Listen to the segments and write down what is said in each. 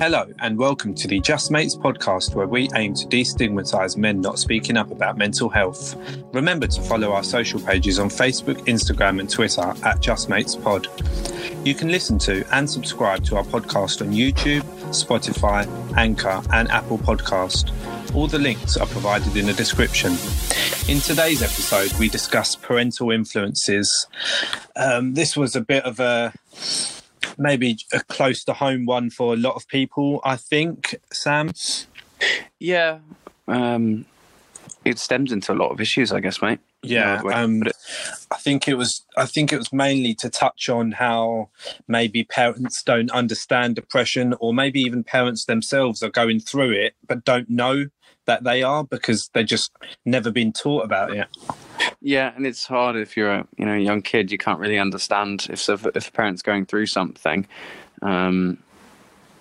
Hello, and welcome to the Just Mates podcast, where we aim to destigmatize men not speaking up about mental health. Remember to follow our social pages on Facebook, Instagram, and Twitter at Just Mates Pod. You can listen to and subscribe to our podcast on YouTube, Spotify, Anchor, and Apple Podcast. All the links are provided in the description. In today's episode, we discuss parental influences. Um, this was a bit of a maybe a close to home one for a lot of people. I think Sam. Yeah, um, it stems into a lot of issues, I guess, mate. Yeah, um, I think it was. I think it was mainly to touch on how maybe parents don't understand depression, or maybe even parents themselves are going through it but don't know that they are because they've just never been taught about it. Yeah, and it's hard if you're a you know a young kid. You can't really understand if if a parent's going through something. Um,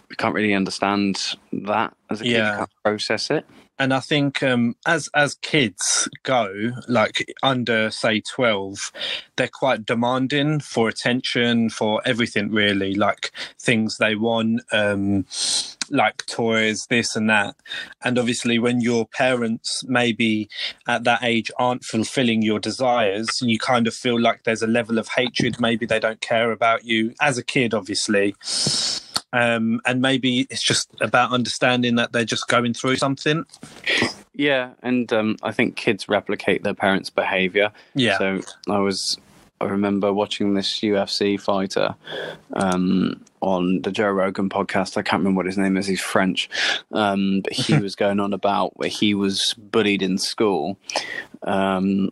you can't really understand that as a kid. Yeah. You can't process it. And I think um, as as kids go, like under say twelve, they're quite demanding for attention, for everything really, like things they want, um, like toys, this and that. And obviously, when your parents maybe at that age aren't fulfilling your desires, you kind of feel like there's a level of hatred. Maybe they don't care about you as a kid, obviously. Um, and maybe it's just about understanding that they're just going through something. Yeah, and um, I think kids replicate their parents' behavior. Yeah. So I was, I remember watching this UFC fighter um, on the Joe Rogan podcast. I can't remember what his name is. He's French, um, but he was going on about where he was bullied in school. Um,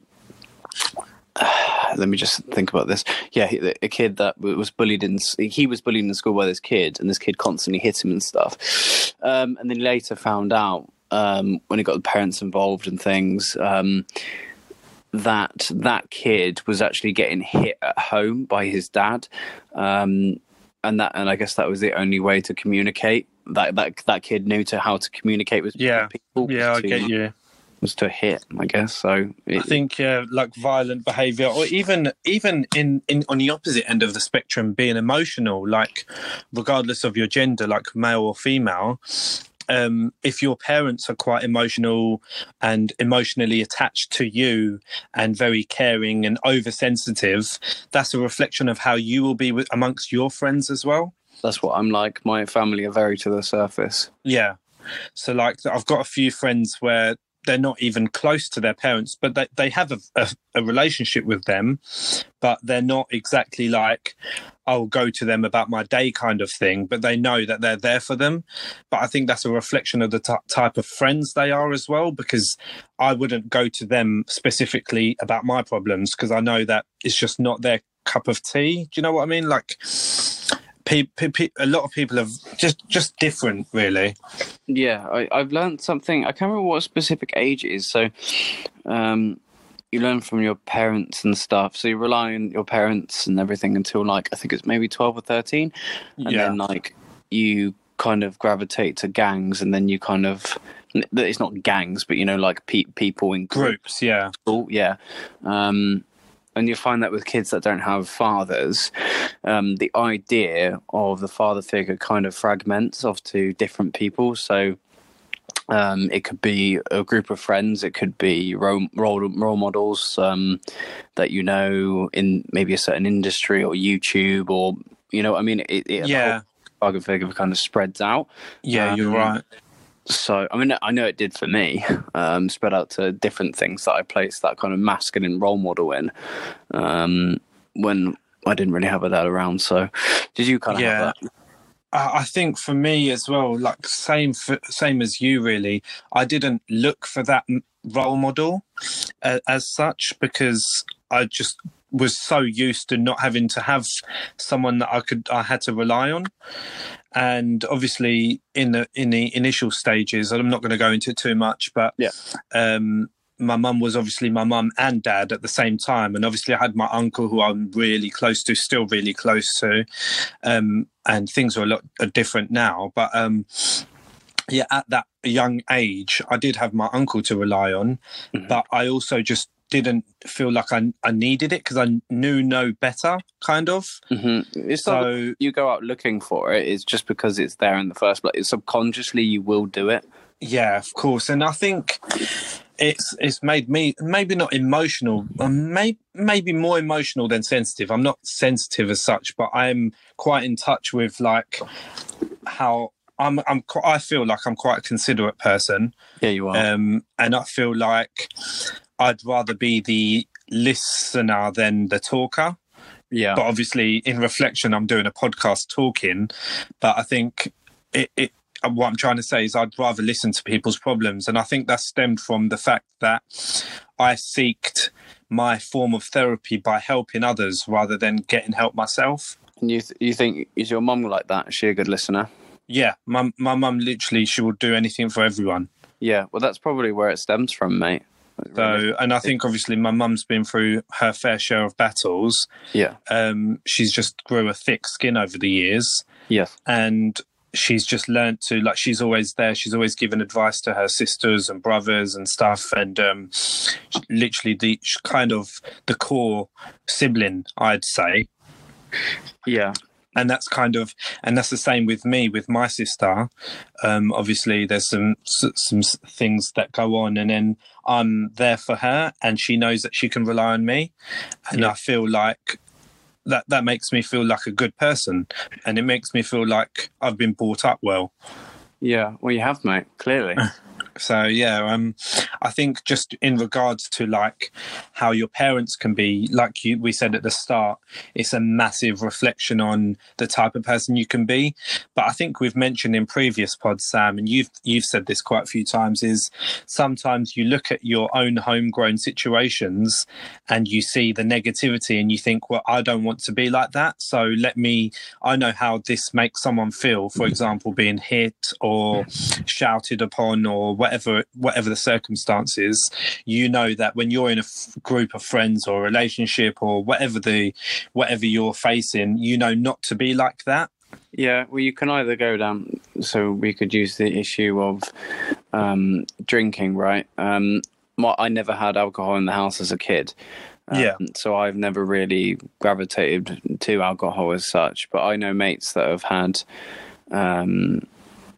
let me just think about this. Yeah, a kid that was bullied in he was bullied in school by this kid, and this kid constantly hit him and stuff. Um, and then later found out um, when he got the parents involved and things. Um, that that kid was actually getting hit at home by his dad, um, and that and I guess that was the only way to communicate. That that that kid knew to how to communicate with Yeah. people. Yeah, I to, get you. Was to hit, I guess. So it, I think yeah, like violent behavior, or even even in, in on the opposite end of the spectrum, being emotional, like regardless of your gender, like male or female. Um, if your parents are quite emotional and emotionally attached to you and very caring and oversensitive, that's a reflection of how you will be with, amongst your friends as well. that's what I'm like. My family are very to the surface. Yeah. So like I've got a few friends where they're not even close to their parents, but they, they have a, a, a relationship with them, but they're not exactly like, I'll go to them about my day kind of thing, but they know that they're there for them. But I think that's a reflection of the t- type of friends they are as well, because I wouldn't go to them specifically about my problems because I know that it's just not their cup of tea. Do you know what I mean? Like, pe- pe- pe- a lot of people have just just different, really. Yeah, I, I've learned something. I can't remember what specific age it is. So, um, you learn from your parents and stuff. So you rely on your parents and everything until like I think it's maybe twelve or thirteen, and Yeah. then like you kind of gravitate to gangs, and then you kind of it's not gangs, but you know like pe- people in Groups, yeah. school, yeah. Um, and you find that with kids that don't have fathers, um, the idea of the father figure kind of fragments off to different people. So um, it could be a group of friends, it could be role, role, role models um, that you know in maybe a certain industry or YouTube or, you know, I mean, it, it, Yeah. father figure kind of spreads out. Yeah, you're Um, right. So, I mean, I know it did for me. Um, spread out to different things that I placed that kind of masculine role model in um, when I didn't really have a dad around. So, did you kind of Yeah. have that? I I think for me as well, like same for, same as you, really. I didn't look for that role model uh, as such because I just was so used to not having to have someone that I could I had to rely on. And obviously, in the in the initial stages, and I'm not going to go into it too much, but Yeah. um, my mum was obviously my mum and dad at the same time, and obviously I had my uncle who I'm really close to, still really close to, um, and things are a lot are different now. But um, yeah, at that young age, I did have my uncle to rely on, Mhm. but I also just didn't feel like I, I needed it because I knew no better, kind of. Mm-hmm. It's So you go out looking for it. It's just because it's there in the first place. Subconsciously, you will do it. yeah, of course, and I think it's it's made me maybe not emotional, um, maybe maybe more emotional than sensitive. I'm not sensitive as such, but I'm quite in touch with like how. I'm, I'm, I feel like I'm quite a considerate person, Yeah, you are. um, and I feel like I'd rather be the listener than the talker. yeah. But obviously, in reflection, I'm doing a podcast talking. But I think it, it. What I'm trying to say is, I'd rather listen to people's problems, and I think that stemmed from the fact that I seeked my form of therapy by helping others rather than getting help myself. And you th- you think is your mum like that? Is she a good listener? Yeah, my my mum literally she will do anything for everyone. Yeah. Well, that's probably where it stems from, mate. So, and I think obviously my mum's been through her fair share of battles. yeah. Um, she's just grew a thick skin over the years. Yes. and she's just learned to like she's always there she's always given advice to her sisters and brothers and stuff and um literally the kind of the core sibling i'd say Yeah. And that's kind of and that's the same with me with my sister um obviously there's some some things that go on and then i'm there for her and she knows that she can rely on me and Yeah. i feel like that that makes me feel like a good person and it makes me feel like i've been brought up well Yeah. Well, you have, mate. Clearly. so yeah um i think just in regards to like how your parents can be like you we said at the start it's a massive reflection on the type of person you can be. But i think we've mentioned in previous pods sam and you've you've said this quite a few times is sometimes you look at your own homegrown situations and you see the negativity and you think well i don't want to be like that. So let me i know how this makes someone feel for example being hit or shouted upon or whatever whatever the circumstances you know that when you're in a f- group of friends or relationship or whatever the whatever you're facing you know not to be like that Yeah, well, you can either go down. So we could use the issue of um, drinking, right? Um, my, I never had alcohol in the house as a kid. Um, Yeah. So I've never really gravitated to alcohol as such. But I know mates that have had um,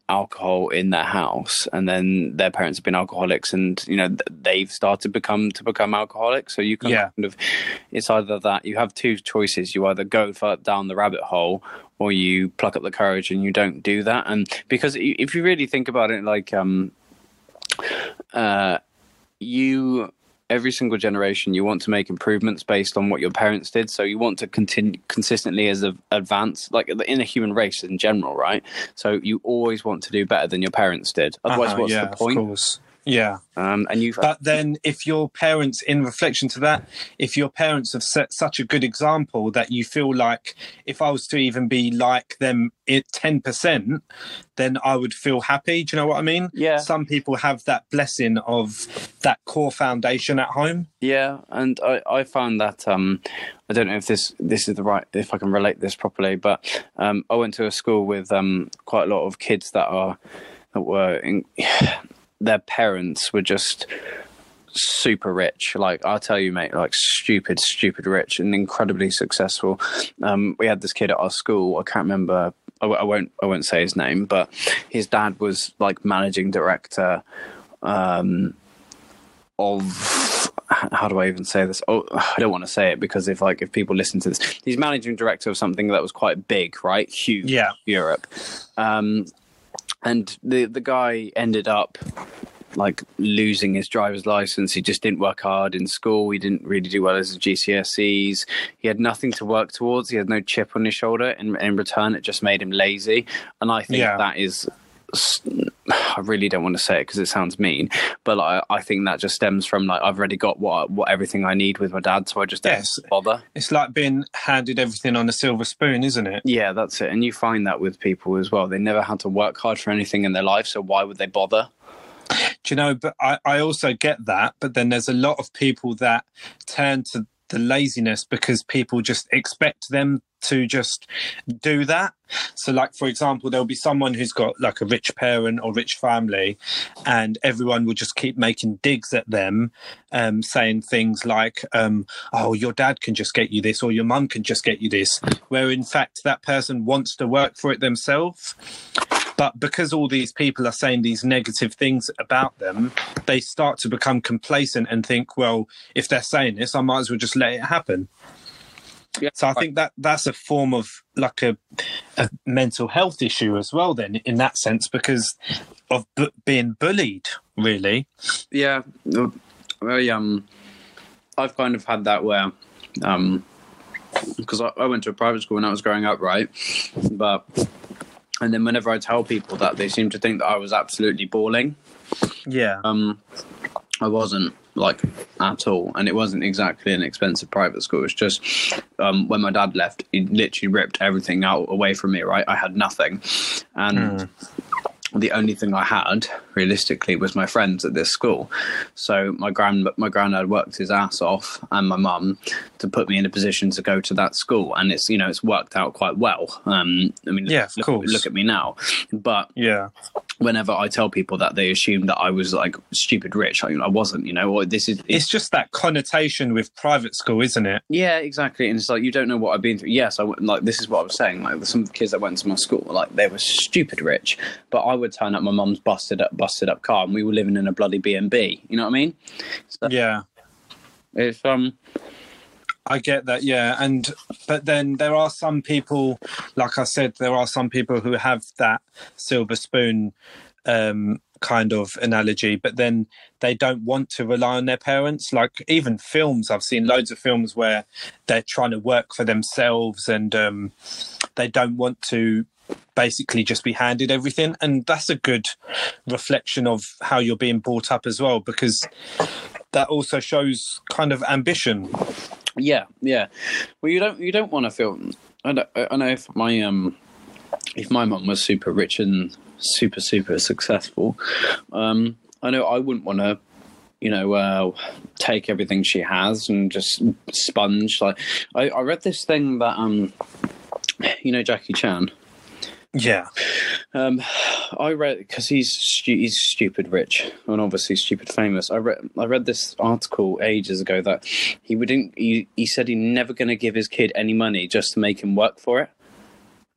alcohol in their house, and then their parents have been alcoholics, and you know they've started become to become alcoholics. So you can Yeah. kind of, it's either that you have two choices: you either go down the rabbit hole, or you pluck up the courage and you don't do that. And because if you really think about it, like um, uh, you every single generation you want to make improvements based on what your parents did. So you want to continue consistently as a advance like in a human race in general right? So you always want to do better than your parents did. Otherwise Uh-huh, what's yeah the of point? course yeah. Um and you've but then if your parents in reflection to that if your parents have set such a good example that you feel like if i was to even be like them at 10% then i would feel happy. Do you know what i mean? Yeah. some people have that blessing of that core foundation at home. Yeah, and I, I found that um, I don't know if this this is the right if I can relate this properly, but um, I went to a school with um, quite a lot of kids that are that were in, their parents were just super rich like i'll tell you mate like stupid stupid rich and incredibly successful um we had this kid at our school i can't remember I, I won't i won't say his name but his dad was like managing director um of how do I even say this? Oh, I don't want to say it because if like if people listen to this, he's managing director of something that was quite big, right? Huge, Yeah. Europe. Um, and the the guy ended up like losing his driver's license. He just didn't work hard in school. He didn't really do well as his GCSEs. He had nothing to work towards. He had no chip on his shoulder. In in return, it just made him lazy. And I think Yeah. that is. I really don't want to say it because it sounds mean, but like, I think that just stems from like I've already got what what everything I need with my dad, so I just don't Yes. bother. it's like being handed everything on a silver spoon isn't it Yeah, that's it. And you find that with people as well. They never had to work hard for anything in their life, so why would they bother? Do you know, but I, I also get that. But then there's a lot of people that turn to the laziness because people just expect them to just do that. So, like for example, there'll be someone who's got like a rich parent or rich family, and everyone will just keep making digs at them, um, saying things like, um, "Oh, your dad can just get you this, or your mum can just get you this," where in fact that person wants to work for it themselves. But because all these people are saying these negative things about them, they start to become complacent and think, well, if they're saying this, I might as well just let it happen. Yeah. So I think that that's a form of like a, a mental health issue as well. Then, in that sense, because of bu- being bullied, really. Yeah, I um, I've kind of had that where um, because I, I went to a private school when I was growing up, right? But and then whenever I tell people that, they seem to think that I was absolutely balling. Yeah. Um, I wasn't like at all, and it wasn't exactly an expensive private school. It's just um, when my dad left, he literally ripped everything out away from me. Right, I had nothing, and. Mm the only thing I had realistically was my friends at this school. So my grand my granddad worked his ass off and my mum to put me in a position to go to that school, and it's you know it's worked out quite well. Um, I mean, yeah, look, course. look at me now, but yeah, whenever I tell people that, they assume that I was like stupid rich. I, I wasn't, you know. Or this is it's, it's, just that connotation with private school, isn't it? Yeah, exactly. And it's like you don't know what I've been through. Yes, I like this is what I was saying. Like some kids that went to my school, like they were stupid rich, but I would turn up my mum's busted up busted up car, and we were living in a bloody B and B. You know what I mean? So, yeah. It's um. I get that, yeah, and but then there are some people, like I said, there are some people who have that silver spoon um, kind of analogy, but then they don't want to rely on their parents. Like even films, I've seen loads of films where they're trying to work for themselves and um, they don't want to basically just be handed everything and that's a good reflection of how you're being brought up as well because that also shows kind of ambition yeah yeah well you don't you don't want to feel i don't i know if my um if my mum was super rich and super super successful um i know i wouldn't want to you know, uh, take everything she has and just sponge. Like, I, I read this thing that, um, you know, Jackie Chan. Yeah. Um, I read because he's stu- he's stupid rich and obviously stupid famous. I read I read this article ages ago that he wouldn't. He, he said he's never going to give his kid any money just to make him work for it.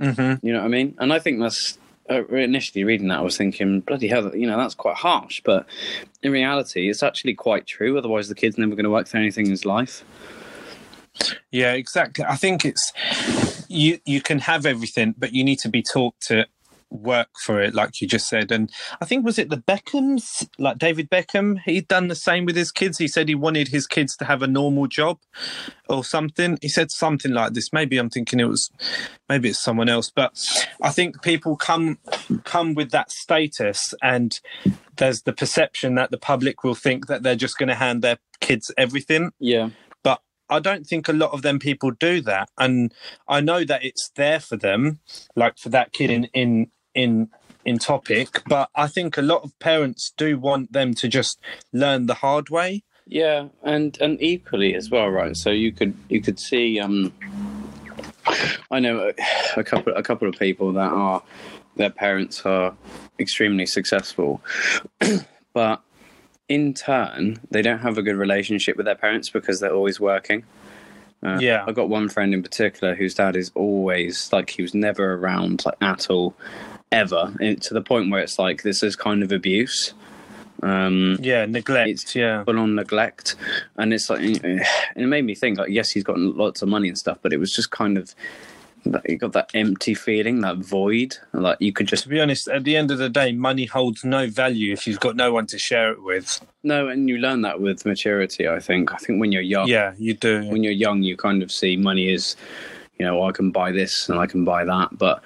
Mm-hmm. You know what I mean? And I think that's uh, initially reading that, I was thinking, bloody hell, you know, that's quite harsh. But in reality, it's actually quite true. Otherwise, the kid's never going to work for anything in his life. Yeah, exactly. I think it's you. You can have everything, but you need to be taught to work for it, like you just said. And I think was it the Beckhams, like David Beckham, he'd done the same with his kids. He said he wanted his kids to have a normal job or something. He said something like this. Maybe I'm thinking it was, maybe it's someone else. But I think people come come with that status, and there's the perception that the public will think that they're just going to hand their kids everything. Yeah. I don't think a lot of them people do that, and I know that it's there for them, like for that kid in in in in topic. But I think a lot of parents do want them to just learn the hard way. Yeah, and and equally as well, right? So you could you could see. um I know a, a couple a couple of people that are their parents are extremely successful, but in turn, they don't have a good relationship with their parents because they're always working. Uh, yeah, I've got one friend in particular whose dad is always like he was never around like at all, ever, and to the point where it's like this is kind of abuse. Um, yeah, neglect. yeah, full on neglect, and it's like it made me think like yes, he's got lots of money and stuff, but it was just kind of you got that empty feeling, that void. Like you could just. To be honest, at the end of the day, money holds no value if you've got no one to share it with. No, and you learn that with maturity. I think. I think when you're young. Yeah, you do. When you're young, you kind of see money as, you know, oh, I can buy this and I can buy that. But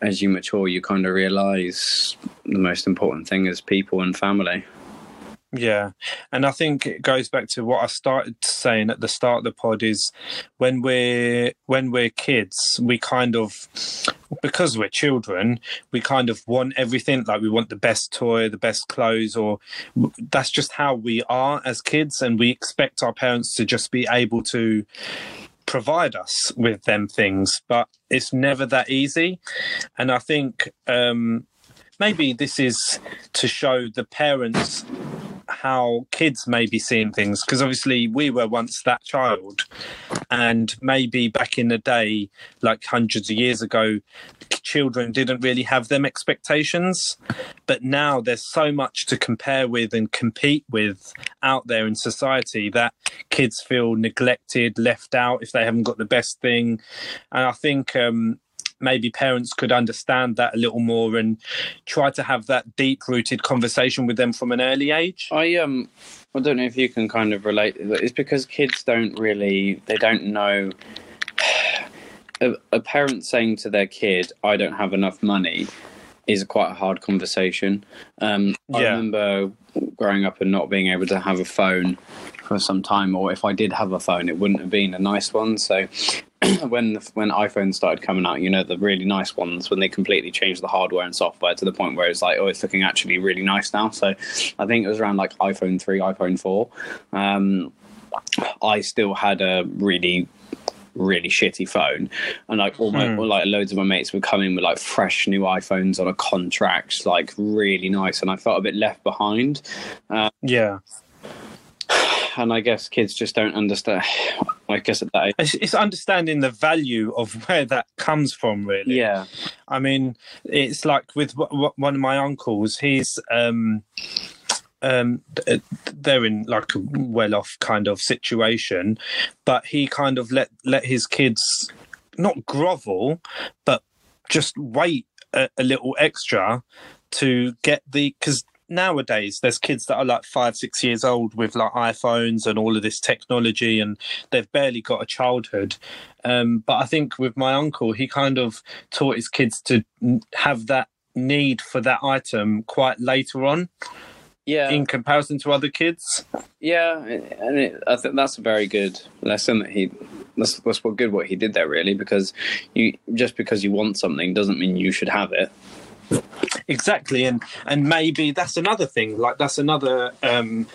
as you mature, you kind of realize the most important thing is people and family. Yeah, and I think it goes back to what I started saying at the start of the pod is when we're when we're kids, we kind of because we're children, we kind of want everything. Like we want the best toy, the best clothes, or that's just how we are as kids, and we expect our parents to just be able to provide us with them things, but it's never that easy. And I think um, maybe this is to show the parents how kids may be seeing things because obviously we were once that child. And maybe back in the day like hundreds of years ago children didn't really have them expectations. But now there's so much to compare with and compete with out there in society that kids feel neglected left out if they haven't got the best thing. And i think um, maybe parents could understand that a little more and try to have that deep rooted conversation with them from an early age. I um I don't know if you can kind of relate. It's because kids don't really they don't know. A, a parent saying to their kid, "I don't have enough money," is quite a hard conversation. Um, yeah. I remember growing up and not being able to have a phone for some time, or if I did have a phone, it wouldn't have been a nice one. So when when iPhones started coming out, you know, the really nice ones, when they completely changed the hardware and software to the point where it's like, oh, it's looking actually really nice now. So I think it was around like iPhone three, iPhone four. Um, I still had a really really shitty phone and like all my hmm. like loads of my mates would come in with like fresh new iphones on a contract like really nice and i felt a bit left behind uh, yeah and I guess kids just don't understand. I guess at that age, it's, it's, understanding the value of where that comes from. Really, yeah. I mean, it's like with w- w- one of my uncles. He's um, um, they're in like a well-off kind of situation, but he kind of let let his kids not grovel, but just wait a, a little extra to get the because nowadays there's kids that are like five six years old with like iphones and all of this technology and they've barely got a childhood. Um, but i think with my uncle he kind of taught his kids to have that need for that item quite later on yeah. in comparison to other kids. Yeah and it, i think that's a very good lesson that he that's, that's what good what he did there really because you just because you want something doesn't mean you should have it exactly and and maybe that's another thing like that's another um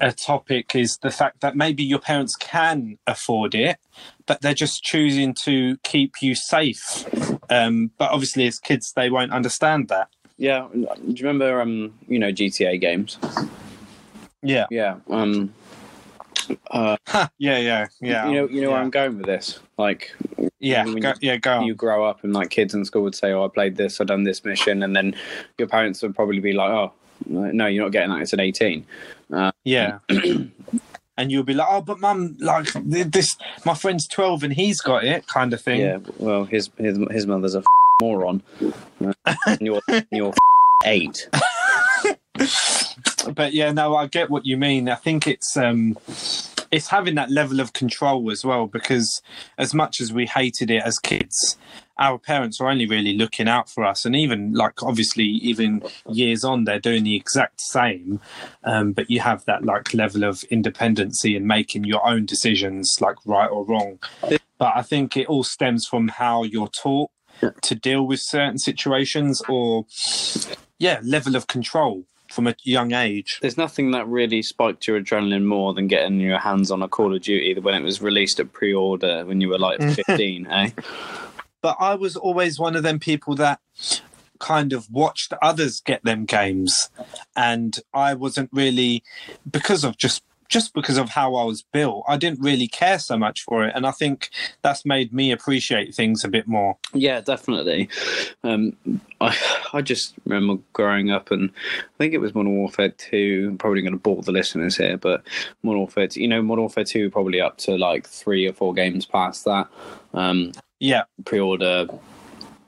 a topic is the fact that maybe your parents can afford it but they're just choosing to keep you safe um but obviously as kids they won't understand that yeah do you remember um you know gta games yeah yeah um uh, yeah, yeah, yeah. You know, you know yeah. where I'm going with this. Like, yeah, go, you, yeah, go. You grow up and like kids in school would say, "Oh, I played this, I done this mission," and then your parents would probably be like, "Oh, no, you're not getting that. It's an 18." Uh, yeah. and you'll be like, "Oh, but mum, like this, my friend's 12 and he's got it," kind of thing. Yeah. Well, his his his mother's a moron. Uh, you're you're eight. but yeah, no, I get what you mean. I think it's um it's having that level of control as well because as much as we hated it as kids our parents are only really looking out for us. And even like obviously even years on they're doing the exact same. Um, but you have that like level of independency and making your own decisions like right or wrong. But i think it all stems from how you're taught to deal with certain situations or yeah level of control from a young age. There's nothing that really spiked your adrenaline more than getting your hands on a Call of Duty when it was released at pre-order when you were like 15, eh? But I was always one of them people that kind of watched others get them games and I wasn't really because of just just because of how I was built, I didn't really care so much for it, and I think that's made me appreciate things a bit more. Yeah, definitely. Um, I I just remember growing up, and I think it was Modern Warfare Two. I'm probably going to bore the listeners here, but Modern Warfare, 2, you know, Modern Warfare Two, probably up to like three or four games past that. Um, yeah, pre-order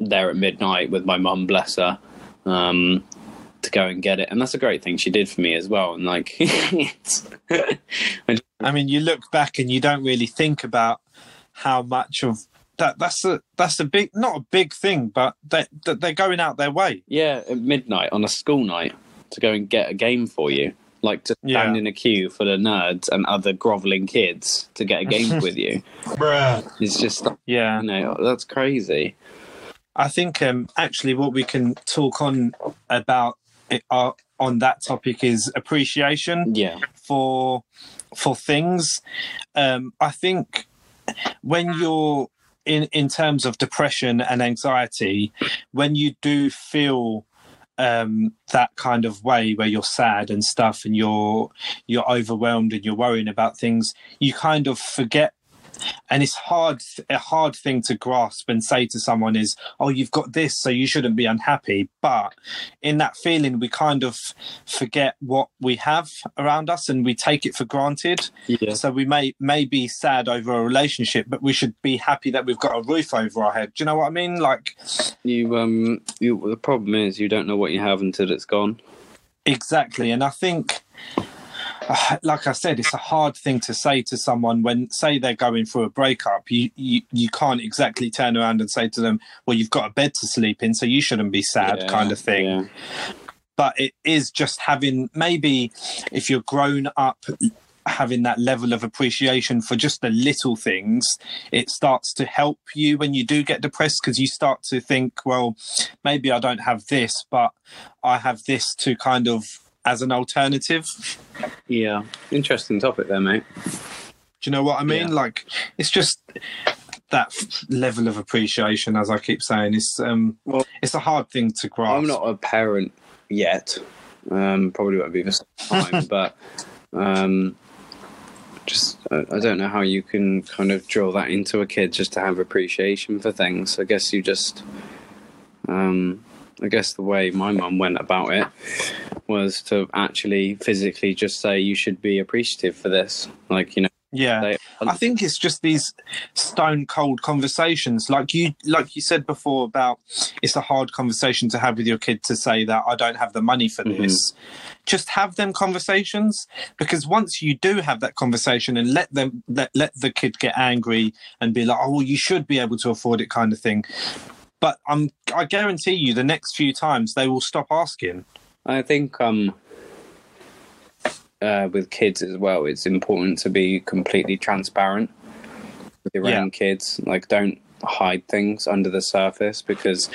there at midnight with my mum, bless her. Um, to go and get it, and that's a great thing she did for me as well. And like, I mean, you look back and you don't really think about how much of that that's a that's a big not a big thing, but they they're going out their way. Yeah, at midnight on a school night to go and get a game for you. Like to stand yeah. in a queue for the nerds and other groveling kids to get a game with you. Bruh. It's just yeah, you know, that's crazy. I think um, actually what we can talk on about it, uh, on that topic is appreciation Yeah. for for things. Um, I think when you're in in terms of depression and anxiety, when you do feel um, that kind of way where you're sad and stuff, and you're you're overwhelmed and you're worrying about things, you kind of forget. And it's hard, a hard thing to grasp and say to someone is, "Oh, you've got this, so you shouldn't be unhappy." But in that feeling, we kind of forget what we have around us, and we take it for granted. Yeah. So we may may be sad over a relationship, but we should be happy that we've got a roof over our head. Do you know what I mean? Like You um. You, the problem is you don't know what you have until it's gone. exactly, and I think. Like I said, it's a hard thing to say to someone when, say, they're going through a breakup. You, you you can't exactly turn around and say to them, "Well, you've got a bed to sleep in, so you shouldn't be sad," Yeah, kind of thing. Yeah. but it is just having maybe if you're grown up having that level of appreciation for just the little things it starts to help you when you do get depressed because you start to think well maybe i don't have this but i have this to kind of as an alternative Yeah. Interesting topic there, mate. do you know what i mean Yeah. like it's just that level of appreciation as i keep saying it's um Well- it's a hard thing to grasp I'm not a parent yet. Um, probably won't be this time, but um, just I, I don't know how you can kind of drill that into a kid just to have appreciation for things. I guess you just, um, I guess the way my mum went about it was to actually physically just say you should be appreciative for this, like you know. yeah They, I think it's just these stone cold conversations, like you like you said before about it's a hard conversation to have with your kid to say that I don't have the money for mm-hmm. this. Just have them conversations because once you do have that conversation and let them let, let the kid get angry and be like, oh, well, you should be able to afford it, kind of thing. But I'm I guarantee you, the next few times they will stop asking. I think um, uh, with kids as well, it's important to be completely transparent with your Yeah. own kids. Like, don't hide things under the surface because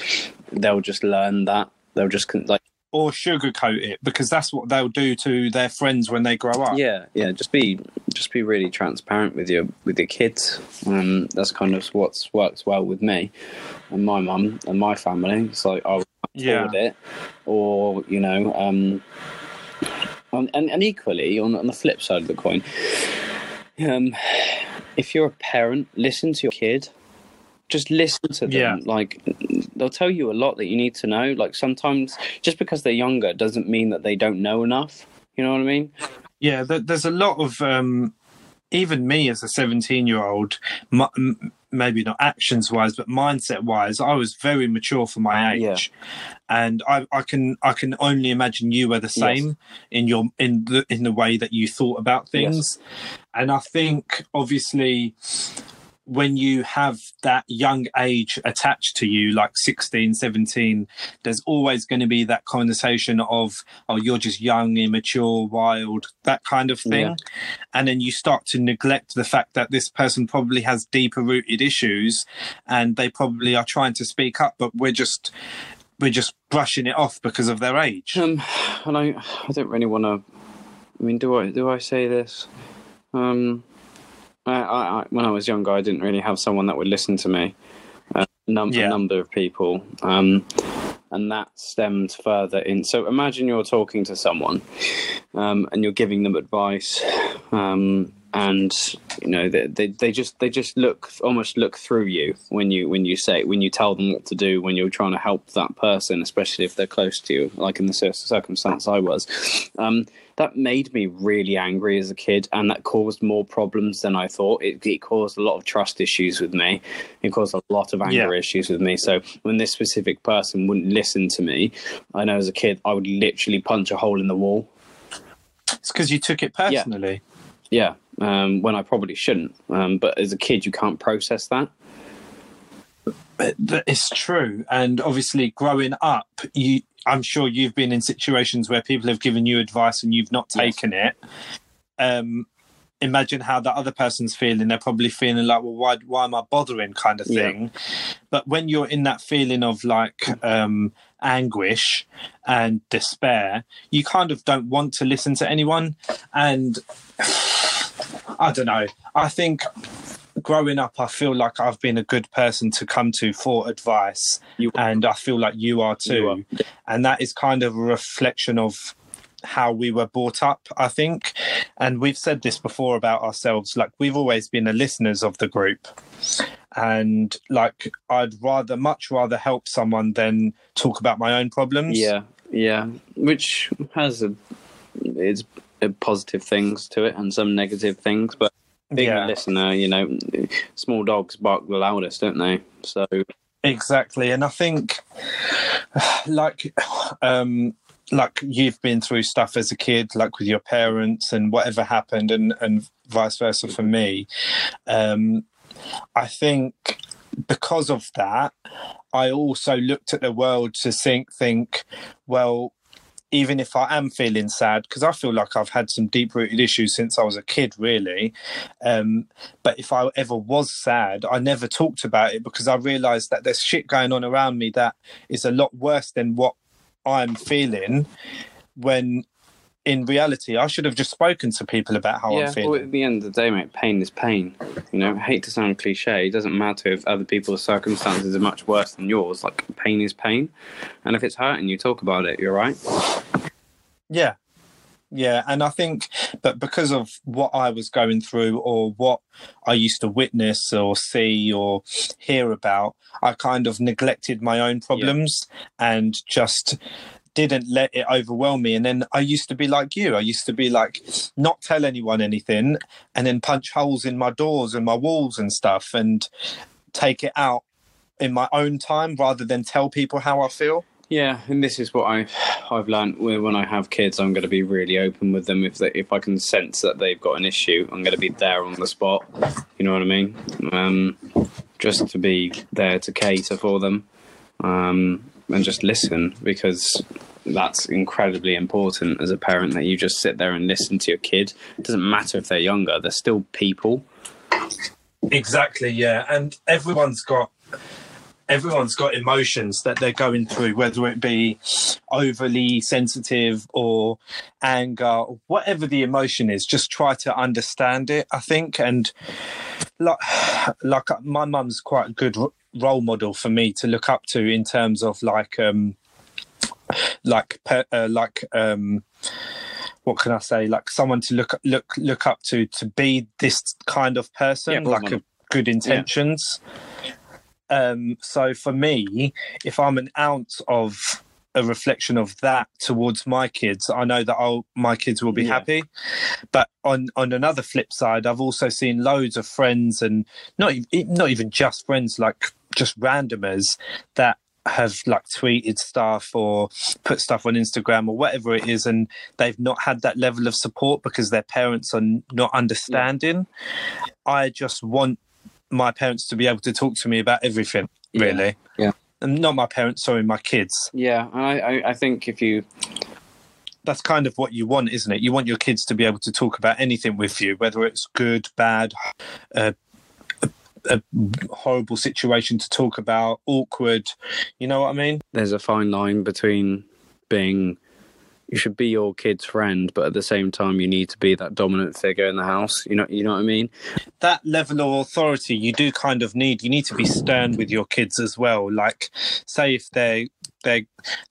they'll just learn that. They'll just like, Or sugarcoat it because that's what they'll do to their friends when they grow up. yeah, yeah. Just be, just be really transparent with your with your kids. Um, that's kind of what's works well with me and my mum and my family. It's like I'll Yeah. it, or you know, um, and, and, and equally on, on the flip side of the coin, um, if you're a parent, listen to your kid. Just listen to them. Yeah. Like they'll tell you a lot that you need to know. Like sometimes, just because they're younger doesn't mean that they don't know enough. You know what I mean? Yeah, there's a lot of um, even me as a 17 year old, maybe not actions wise, but mindset wise, I was very mature for my Yeah. age, and I, I can I can only imagine you were the same in your in the in the way that you thought about things, and I think obviously when you have that young age attached to you like 16 17 there's always going to be that conversation of oh you're just young immature wild that kind of thing Yeah. and then you start to neglect the fact that this person probably has deeper rooted issues and they probably are trying to speak up but we're just we're just brushing it off because of their age Um, and I, I don't really want to. I mean, do I do I say this? Um, I, I, when I was younger, I didn't really have someone that would listen to me. Uh, num- Yeah. A number of people, um, and that stemmed further in. So imagine you're talking to someone, um, and you're giving them advice, um, and you know they, they they just they just look almost look through you when you when you say when you tell them what to do when you're trying to help that person, especially if they're close to you, like in the circumstance I was. Um, that made me really angry as a kid, and that caused more problems than I thought. It, it caused a lot of trust issues with me. It caused a lot of anger Yeah. issues with me. So when this specific person wouldn't listen to me, I know as a kid I would literally punch a hole in the wall. it's because you took it personally Yeah, um, when I probably shouldn't. Um, but as a kid, you can't process that it's true, and obviously, growing up, you. I'm sure you've been in situations where people have given you advice and you've not Yes. taken it. Um, imagine how the other person's feeling. They're probably feeling like, well, why, why am I bothering kind of thing. Yeah. But when you're in that feeling of like um, anguish and despair, you kind of don't want to listen to anyone. And I don't know. I think growing up, I feel like I've been a good person to come to for advice, and I feel like you are too. You are. And that is kind of a reflection of how we were brought up, I think. And we've said this before about ourselves. Like we've always been the listeners of the group. And like I'd rather much rather help someone than talk about my own problems. Yeah. Yeah. Which has a it's positive things to it and some negative things, but being yeah. a listener, you know, small dogs bark the loudest, don't they? So exactly, and I think like um like you've been through stuff as a kid, like with your parents and whatever happened, and and vice versa for me. Um, I think because of that, I also looked at the world to think, think, well, even if I am feeling sad, because I feel like I've had some deep rooted issues since I was a kid, really. Um, but if I ever was sad, I never talked about it because I realized that there's shit going on around me that is a lot worse than what I'm feeling when in reality, I should have just spoken to people about how yeah, I'm feeling. Well, at the end of the day, mate, pain is pain. You know, I hate to sound cliche. It doesn't matter if other people's circumstances are much worse than yours. Like, pain is pain. And if it's hurting you, talk about it. You're right. Yeah. Yeah. And I think, but because of what I was going through or what I used to witness or see or hear about, I kind of neglected my own problems yeah. and just didn't let it overwhelm me. And then I used to be like you. I used to be like, not tell anyone anything and then punch holes in my doors and my walls and stuff and take it out in my own time rather than tell people how I feel. Yeah, and this is what I've I've learned when I have kids. I'm going to be really open with them. If they, if I can sense that they've got an issue, I'm going to be there on the spot. You know what I mean? Um, just to be there to cater for them. Um, and just listen because that's incredibly important as a parent that you just sit there and listen to your kid. It doesn't matter if they're younger, they're still people. Exactly, yeah. And everyone's got everyone's got emotions that they're going through, whether it be overly sensitive or anger, whatever the emotion is, just try to understand it, I think. And like, like my mum's quite a good role model for me to look up to in terms of like um like uh, like um what can I say like someone to look look look up to to be this kind of person yeah, like a good intentions yeah. Um so for me if I'm an ounce of a reflection of that towards my kids i know that I'll, my kids will be yeah. happy but on on another flip side i've also seen loads of friends and not not even just friends like just randomers that have like tweeted stuff or put stuff on Instagram or whatever it is, and they've not had that level of support because their parents are not understanding. Yeah. I just want my parents to be able to talk to me about everything, really. Yeah. yeah. And not my parents, sorry, my kids. Yeah, and I, I think if you that's kind of what you want, isn't it? You want your kids to be able to talk about anything with you, whether it's good, bad, uh, a horrible situation to talk about, awkward. You know what I mean? There's a fine line between being you should be your kid's friend, but at the same time, you need to be that dominant figure in the house. You know, you know what I mean. That level of authority you do kind of need. You need to be stern with your kids as well. Like, say if they they're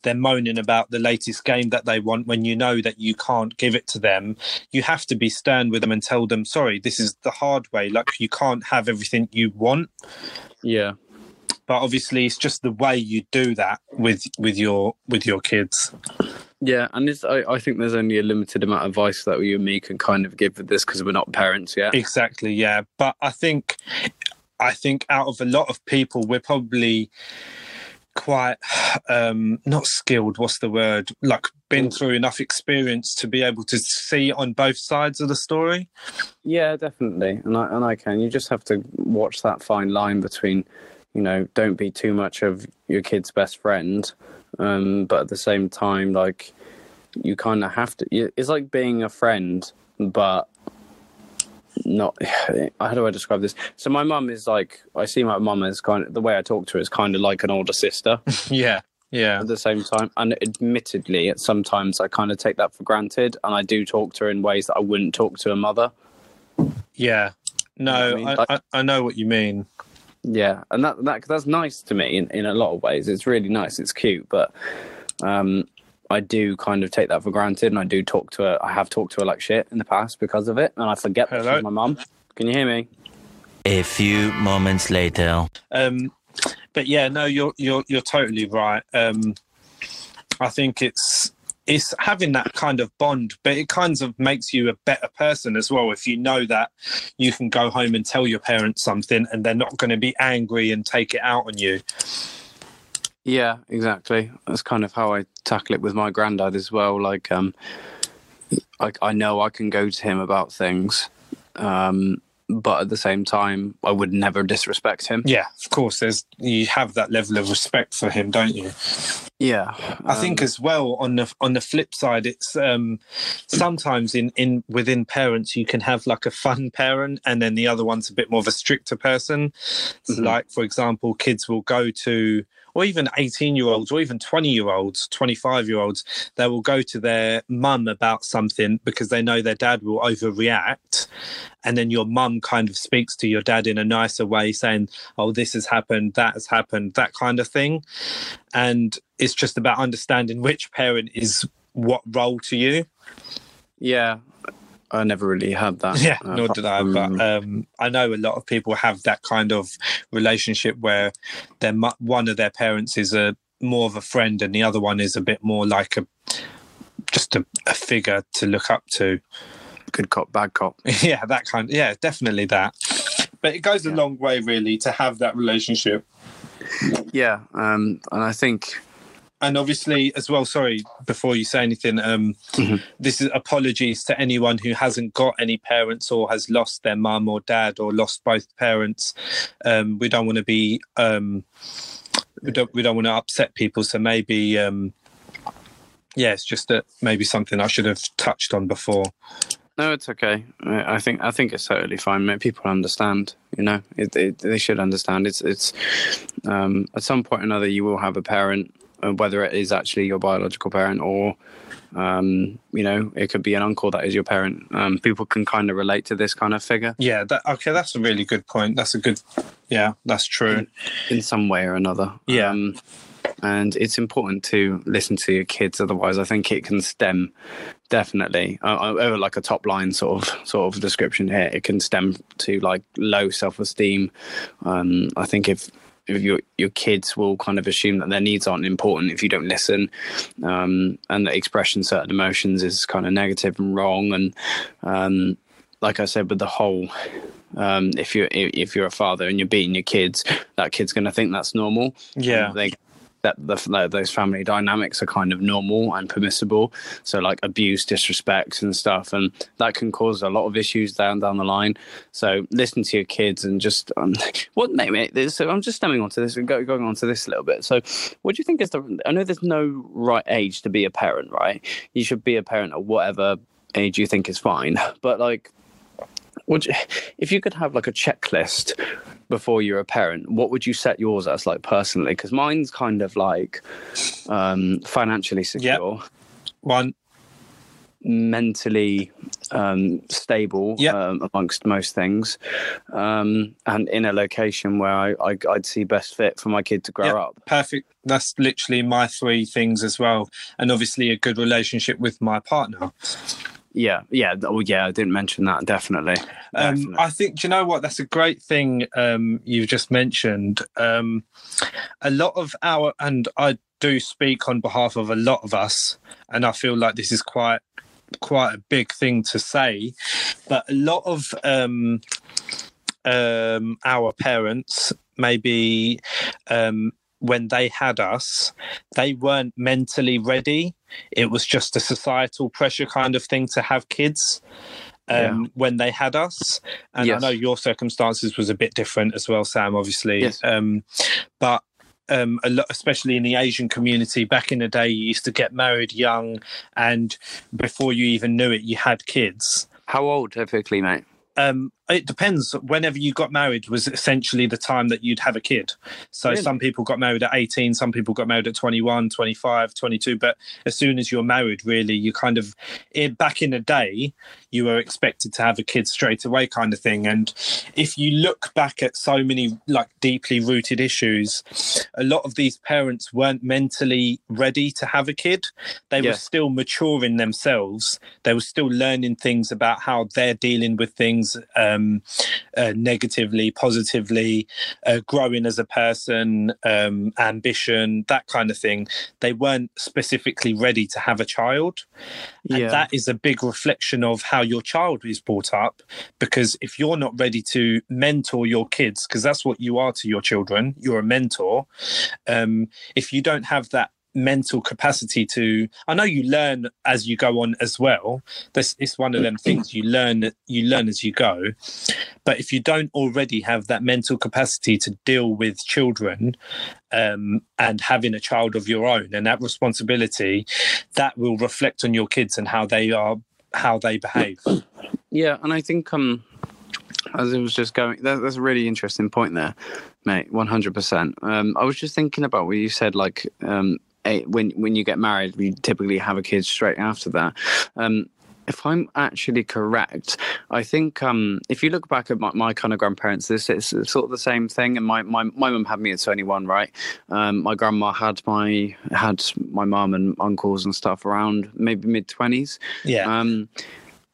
they're moaning about the latest game that they want when you know that you can't give it to them you have to be stern with them and tell them sorry this is the hard way like you can't have everything you want yeah but obviously it's just the way you do that with with your with your kids yeah and it's, I, I think there's only a limited amount of advice that you and me can kind of give with this because we're not parents yet. Exactly yeah. But i think i think out of a lot of people we're probably quite um not skilled what's the word? Like been through enough experience to be able to see on both sides of the story. Yeah definitely. And i and i can. You just have to watch that fine line between you know don't be too much of your kid's best friend um but at the same time like you kind of have to it's like being a friend but not how do I describe this? So my mum is like I see my mum as kind of the way I talk to her is kind of like an older sister Yeah, yeah, at the same time. And admittedly, sometimes I kind of take that for granted, and I do talk to her in ways that I wouldn't talk to a mother. yeah. No, You know I mean? I, I, I know what you mean. Yeah, and that that that's nice to me in, in a lot of ways. It's really nice. It's cute, but um, I do kind of take that for granted, and I do talk to her. I have talked to her like shit in the past because of it, and I forget that Hello? she's my mum. Can you hear me? A few moments later. Um, but yeah, no, you're you're you're totally right. Um, I think it's it's having that kind of bond, but it kind of makes you a better person as well if you know that you can go home and tell your parents something and they're not going to be angry and take it out on you. Yeah, exactly. That's kind of how I tackle it with my granddad as well. Like, um, like I know I can go to him about things, um, but at the same time, I would never disrespect him. Yeah, of course. There's you have that level of respect for him, don't you? Yeah, I think um, as well on the on the flip side, it's um, sometimes in in within parents you can have like a fun parent, and then the other one's a bit more of a stricter person. So Mhm. Like for example, kids will go to, or even eighteen year olds, or even twenty year olds, twenty five year olds, they will go to their mum about something because they know their dad will overreact, and then your mum kind of speaks to your dad in a nicer way, saying, "Oh, this has happened, that has happened," that kind of thing and it's just about understanding which parent is what role to you. yeah. I never really had that. Yeah, uh, nor did I. But um, I know a lot of people have that kind of relationship where their one of their parents is a more of a friend, and the other one is a bit more like a just a, a figure to look up to. good cop, bad cop. yeah, that kind. Of, yeah, definitely that. But it goes a long way, really, to have that relationship. Yeah, um, and I think and obviously as well sorry before you say anything um Mhm. this is apologies to anyone who hasn't got any parents or has lost their mum or dad or lost both parents um we don't want to be um we don't we don't want to upset people so maybe um yeah it's just that maybe something i should have touched on before No, it's okay. I think I think it's totally fine. People understand. You know, it, it, they should understand. It's it's um, at some point or another you will have a parent, whether it is actually your biological parent or um, you know it could be an uncle that is your parent. Um, people can kind of relate to this kind of figure yeah that okay that's a really good point that's a good yeah that's true in some way or another. Yeah. Um, and it's important to listen to your kids. Otherwise, I think it can stem definitely uh, uh, over like a top line sort of sort of description here. It can stem to like low self esteem. Um, I think if your your kids will kind of assume that their needs aren't important if you don't listen, um, and that expression certain emotions is kind of negative and wrong. And um, like I said, with the whole um, if you're if you're a father and you're beating your kids, that kid's going to think that's normal. yeah they that the, those family dynamics are kind of normal and permissible. So like abuse, disrespect, and stuff, and that can cause a lot of issues down down the line. So listen to your kids and just um, what this. So I'm just stemming onto this and go, going on to this a little bit. So what do you think is the? I know there's no right age to be a parent, right? You should be a parent at whatever age you think is fine, but like. Would you, if you could have like a checklist before you're a parent, what would you set yours as like personally? Because mine's kind of like um, financially secure, one mentally um, stable Yep. um, amongst most things, um, and in a location where I, I, I'd see best fit for my kid to grow Yep. up. perfect that's literally my three things as well and obviously a good relationship with my partner Yeah, yeah, oh yeah. I didn't mention that. Definitely. Um, Definitely. I think, do you know what? That's a great thing um, you've just mentioned. Um, a lot of our, and I do speak on behalf of a lot of us, and I feel like this is quite quite a big thing to say, but a lot of um, um, our parents maybe um, when they had us, they weren't mentally ready. It was just a societal pressure kind of thing to have kids um, when they had us. And Yes. I know your circumstances was a bit different as well, Sam. Obviously, Yes. um, but. Um, a lot, especially in the Asian community, back in the day, you used to get married young, and before you even knew it, you had kids. How old typically, mate? um, it depends. Whenever you got married was essentially the time that you'd have a kid. So Really? some people got married at 18, some people got married at 21, 25, 22. But as soon as you're married, really, you kind of, it, back in the day, you were expected to have a kid straight away, kind of thing. And if you look back at so many like deeply rooted issues, a lot of these parents weren't mentally ready to have a kid. They Yeah. were still maturing themselves. They were still learning things about how they're dealing with things uh, um, uh, negatively, positively, uh, growing as a person, um, ambition, that kind of thing. They weren't specifically ready to have a child. And that is a big reflection of how your child is brought up. Because if you're not ready to mentor your kids, because that's what you are to your children, you're a mentor. Um, if you don't have that mental capacity to i know you learn as you go on as well this it's one of them things you learn you learn as you go but if you don't already have that mental capacity to deal with children um, and having a child of your own and that responsibility that will reflect on your kids and how they are how they behave Yeah, and I think um, as it was just going, that, that's a really interesting point there, mate. One hundred percent. Um, I was just thinking about what you said, like um, eh, when when you get married, you typically have a kid straight after that. Um, if I'm actually correct, I think um, if you look back at my, my kind of grandparents, this is sort of the same thing. And my my my mum had me at 21, right? Um, my grandma had my had my mum and uncles and stuff around maybe mid 20s. yeah Um,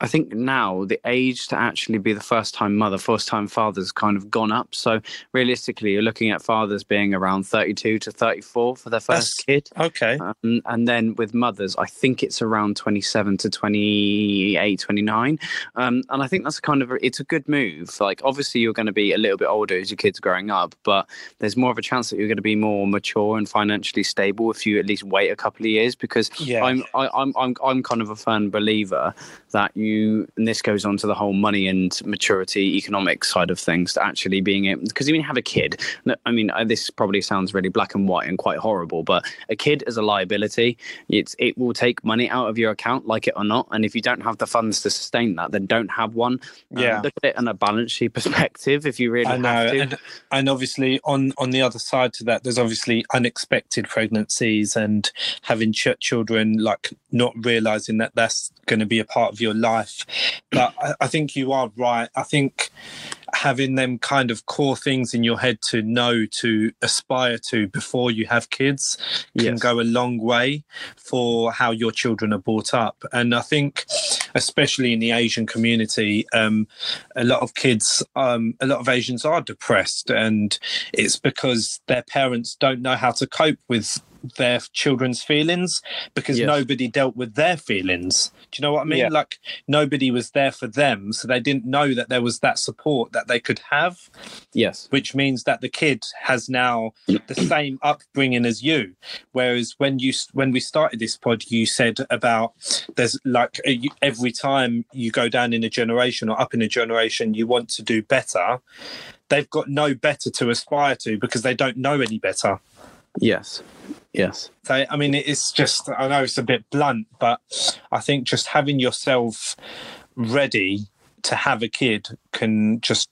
I think now the age to actually be the first time mother, first time father's kind of gone up. So realistically, you're looking at fathers being around 32 to 34 for their first kid. okay Um, and then with mothers, I think it's around 27 to 28, 29. Um, and I think that's kind of, a, it's a good move. Like, obviously, you're going to be a little bit older as your kid's growing up, but there's more of a chance that you're going to be more mature and financially stable if you at least wait a couple of years. Because yeah I'm, I, I'm, I'm, I'm kind of a firm believer that you, and this goes on to the whole money and maturity economic side of things, to actually being able, because even have a kid, I mean, uh, this probably sounds really black and white and quite horrible, but a kid is a liability. It's, it will take money out of your account, like it or not. And if you don't have the funds to sustain that, then don't have one. Um, Yeah. look at it in a balance sheet perspective if you really I know, have to. and, and obviously on on the other side to that, there's obviously unexpected pregnancies and having ch- children, like not realizing that that's going to be a part of your life. But I, I think you are right. I think having them kind of core things in your head to know to aspire to before you have kids can Yes. go a long way for how your children are brought up. And I think, especially in the Asian community, um, a lot of kids, um, a lot of Asians are depressed, and it's because their parents don't know how to cope with their children's feelings because Yes. nobody dealt with their feelings. Do you know what I mean? Yeah. Like nobody was there for them, so they didn't know that there was that support that they could have Yes. which means that the kid has now the same upbringing as you whereas when you when we started this pod you said about there's like every time you go down in a generation or up in a generation you want to do better they've got no better to aspire to because they don't know any better Yes. Yes. so i mean it's just i know it's a bit blunt but i think just having yourself ready to have a kid can just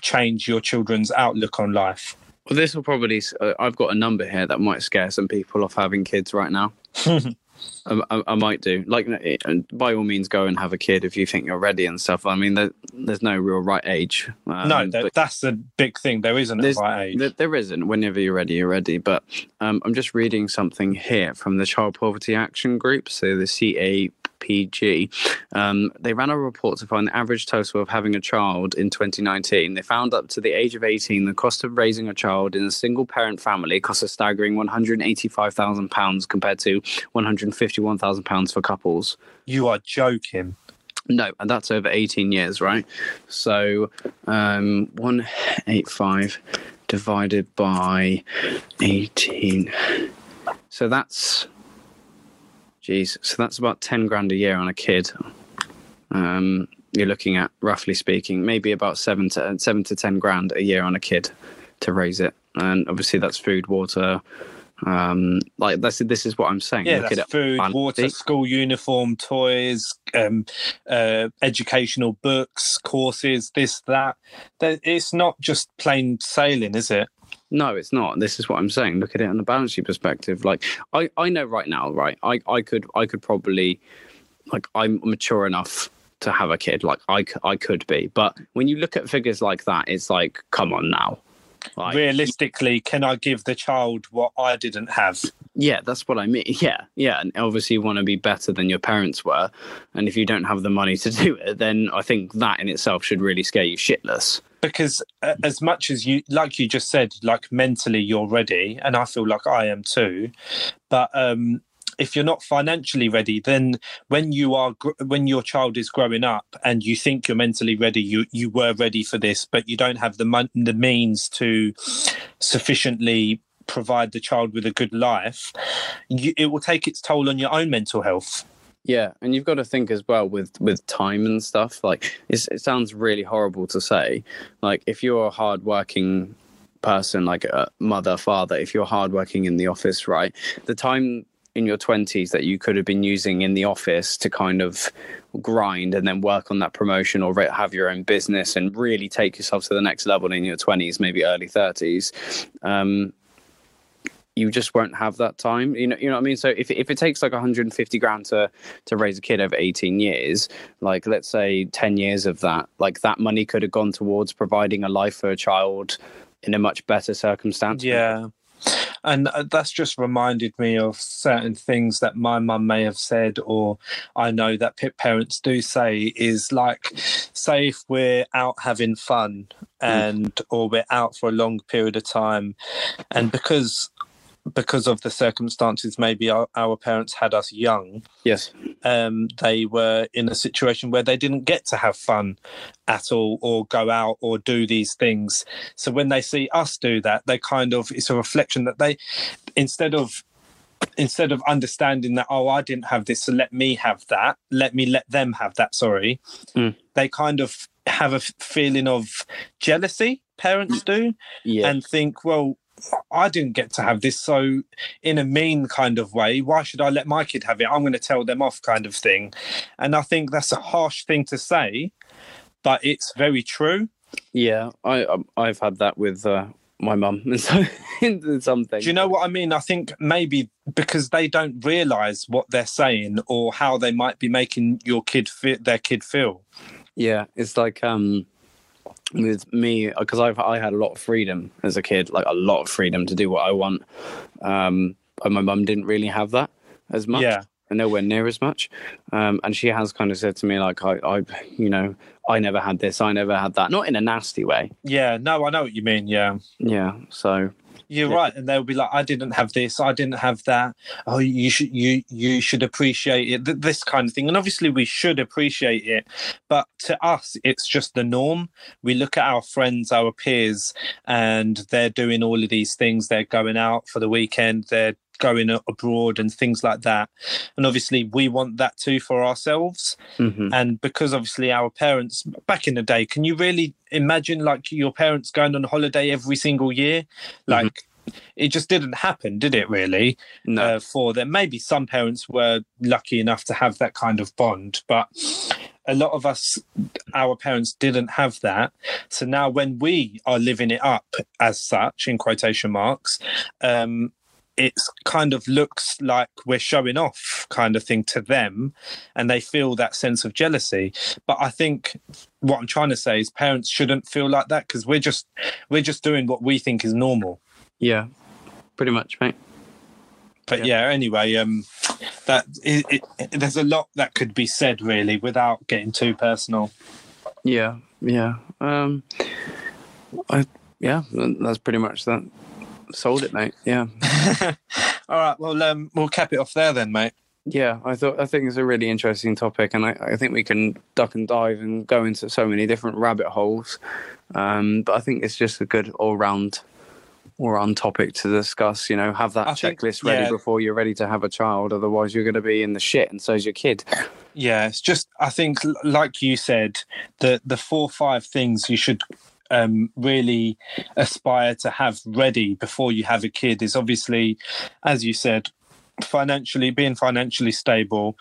change your children's outlook on life Well, this will probably. Uh, I've got a number here that might scare some people off having kids right now. I, I, might do. Like, uh, by all means, go and have a kid if you think you're ready and stuff. I mean, there, there's no real right age. Um, no, but that's the big thing. There isn't a right age. there, there isn't. Whenever you're ready, you're ready. But um, I'm just reading something here from the Child Poverty Action Group, so the CAPG. Um, they ran a report to find the average total of having a child in 2019. They found up to the age of 18, the cost of raising a child in a single parent family costs a staggering £185,000 compared to £151,000 for couples. you are joking. No, and that's over 18 years, right? So um, 185 divided by 18. So that's, geez, so that's about 10 grand a year on a kid. Um, you're looking at, roughly speaking, maybe about seven to seven to 10 grand a year on a kid to raise it. And obviously that's food, water. Um, like that's this is what I'm saying. Yeah, Look at that's food, balance water, school uniform, toys, um, uh, educational books, courses, this, that. It's not just plain sailing, is it? No, it's not. This is what I'm saying. Look at it on the balance sheet perspective. Like I, I know right now, right? I, I could, I could probably, like, I'm mature enough to have a kid. Like I, I could be. But when you look at figures like that, it's like, come on now. Like, Realistically, can I give the child what I didn't have? yeah, that's what I mean. Yeah, yeah. And obviously, you want to be better than your parents were. And if you don't have the money to do it, then I think that in itself should really scare you shitless. because uh, as much as you like you just said like mentally you're ready and i feel like i am too but um if you're not financially ready then when you are when your child is growing up and you think you're mentally ready you you were ready for this but you don't have the mon- the means to sufficiently provide the child with a good life you, it will take its toll on your own mental health Yeah, and you've got to think as well with with time and stuff. Like it sounds really horrible to say. Like if you're a hardworking person, like a mother, father, if you're hardworking in the office, right, the time in your twenties that you could have been using in the office to kind of grind and then work on that promotion or have your own business and really take yourself to the next level in your twenties, maybe early thirties. Um, you just won't have that time. You know, you know what I mean. So if if it takes like 150 grand to to raise a kid over 18 years, like let's say 10 years of that, like that money could have gone towards providing a life for a child in a much better circumstance. Yeah. And uh, that's just reminded me of certain things that my mum may have said, or I know that pa- parents do say is like, say, if we're out having fun and or we're out for a long period of time, and because because of the circumstances, maybe our, our parents had us young, Yes. um, they were in a situation where they didn't get to have fun at all or go out or do these things. So when they see us do that, they kind of it's a reflection that they instead of instead of understanding that oh I didn't have this so let me have that let me let them have that sorry Mm. they kind of have a feeling of jealousy parents do Yeah. and think, well, I didn't get to have this. So, in a mean kind of way, why should I let my kid have it? I'm going to tell them off, kind of thing. And I think that's a harsh thing to say, but it's very true. yeah. I um, I've had that with uh, my mum and so in some things. Do you know what I mean? I think maybe because they don't realize what they're saying or how they might be making your kid their kid feel. Yeah, it's like um with me because I've I had a lot of freedom as a kid, like a lot of freedom to do what I want. Um, and my mum didn't really have that as much. Yeah. and nowhere near as much. Um, and she has kind of said to me like, I, I, you know, I never had this, I never had that, not in a nasty way. Yeah, no, I know what you mean. Yeah. Yeah. So You're Yeah. right, and they'll be like, "I didn't have this, I didn't have that. Oh, you should, you, you should appreciate it. Th- this kind of thing." And obviously, we should appreciate it, but to us, it's just the norm. We look at our friends, our peers, and they're doing all of these things. They're going out for the weekend. They're going abroad and things like that. And obviously, we want that too for ourselves. Mhm. and because obviously our parents back in the day can you really imagine like your parents going on holiday every single year? Like it just didn't happen did it really? No, uh, for them. Maybe some parents were lucky enough to have that kind of bond but a lot of us our parents didn't have that. So now when we are living it up as such in quotation marks um it's kind of looks like we're showing off kind of thing to them and they feel that sense of jealousy but i think what i'm trying to say is parents shouldn't feel like that because we're just we're just doing what we think is normal yeah, pretty much, mate. but yeah, anyway um that it, it, there's a lot that could be said really without getting too personal Yeah, yeah. Um, I yeah, that's pretty much that. Sold it, mate. Yeah. all right well um we'll cap it off there then mate Yeah, I thought I think it's a really interesting topic, and I, I think we can duck and dive and go into so many different rabbit holes. Um, but I think it's just a good all round, all round topic to discuss. You know, have that I think- checklist ready yeah. before you're ready to have a child. Otherwise, you're going to be in the shit, and so's your kid. Yeah, it's just I think, like you said, the the four or five things you should um, really aspire to have ready before you have a kid is obviously, as you said, financially being financially stable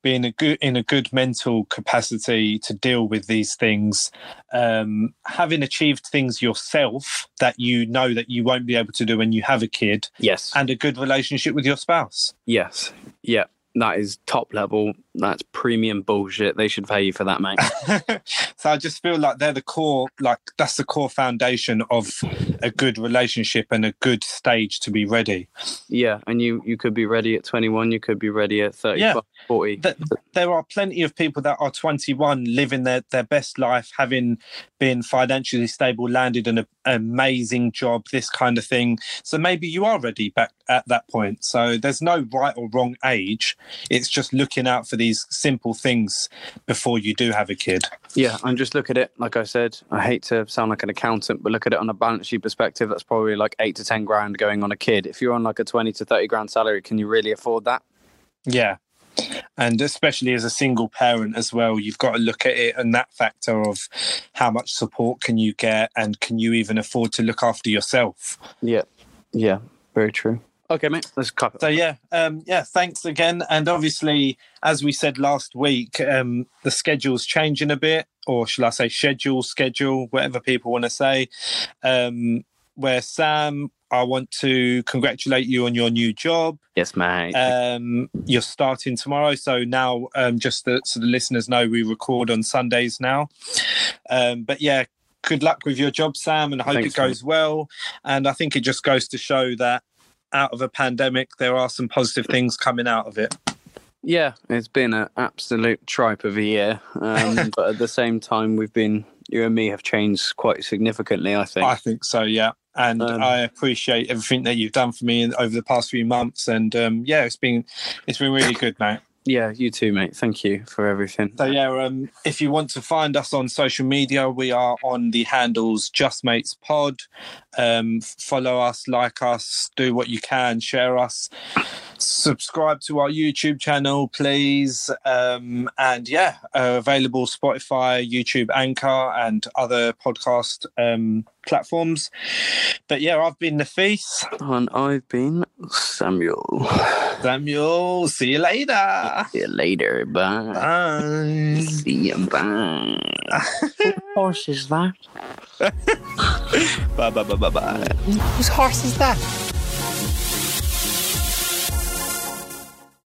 being a good in a good mental capacity to deal with these things um, having achieved things yourself that you know that you won't be able to do when you have a kid Yes. and a good relationship with your spouse yes. Yeah. That is top level. That's premium bullshit. They should pay you for that, mate. so I just feel like they're the core, like that's the core foundation of a good relationship and a good stage to be ready. yeah. And you you could be ready at 21. You could be ready at 35, Yeah. 40. Th- There are plenty of people that are 21 living their, their best life, having been financially stable, landed an a- amazing job, this kind of thing. So maybe you are ready back at that point. So there's no right or wrong age. It's just looking out for these simple things before you do have a kid. Yeah, and just look at it. Like I said, I hate to sound like an accountant, but look at it on a balance sheet perspective. That's probably like eight to ten grand going on a kid. If you're on like a twenty to thirty grand salary, can you really afford that? Yeah. And especially as a single parent as well, you've got to look at it and that factor of how much support can you get and can you even afford to look after yourself? Yeah, yeah, very true. Okay, mate, let's cut it. So yeah, um, yeah, thanks again. And obviously, as we said last week, um, the schedule's changing a bit, or shall I say schedule, schedule, whatever people want to say. Um, where Sam, I want to congratulate you on your new job. Yes, mate. Um, you're starting tomorrow, so now um, just the, so the listeners know, we record on Sundays now. Um, but yeah, good luck with your job, Sam, and I hope Thanks, it goes well. And I think it just goes to show that out of a pandemic, there are some positive things coming out of it. yeah, it's been an absolute tripe of a year, um, but at the same time, we've been you and me have changed quite significantly. I think. I think so, yeah. And Um, I appreciate everything that you've done for me in, over the past few months. And um, yeah, it's been it's been really good, mate. Yeah, you too, mate. Thank you for everything. So yeah, um, if you want to find us on social media, we are on the handles Just Mates Pod. Um, follow us, like us, do what you can, share us, subscribe to our YouTube channel, please. Um, and yeah, uh, available Spotify, YouTube, Anchor, and other podcast um, platforms. But yeah, I've been Nafis. And I've been Samuel. Samuel, see you later. See you later. Bye. Bye. See you. Bye. Whose horse is that? Bye bye bye bye bye. Whose horse is that?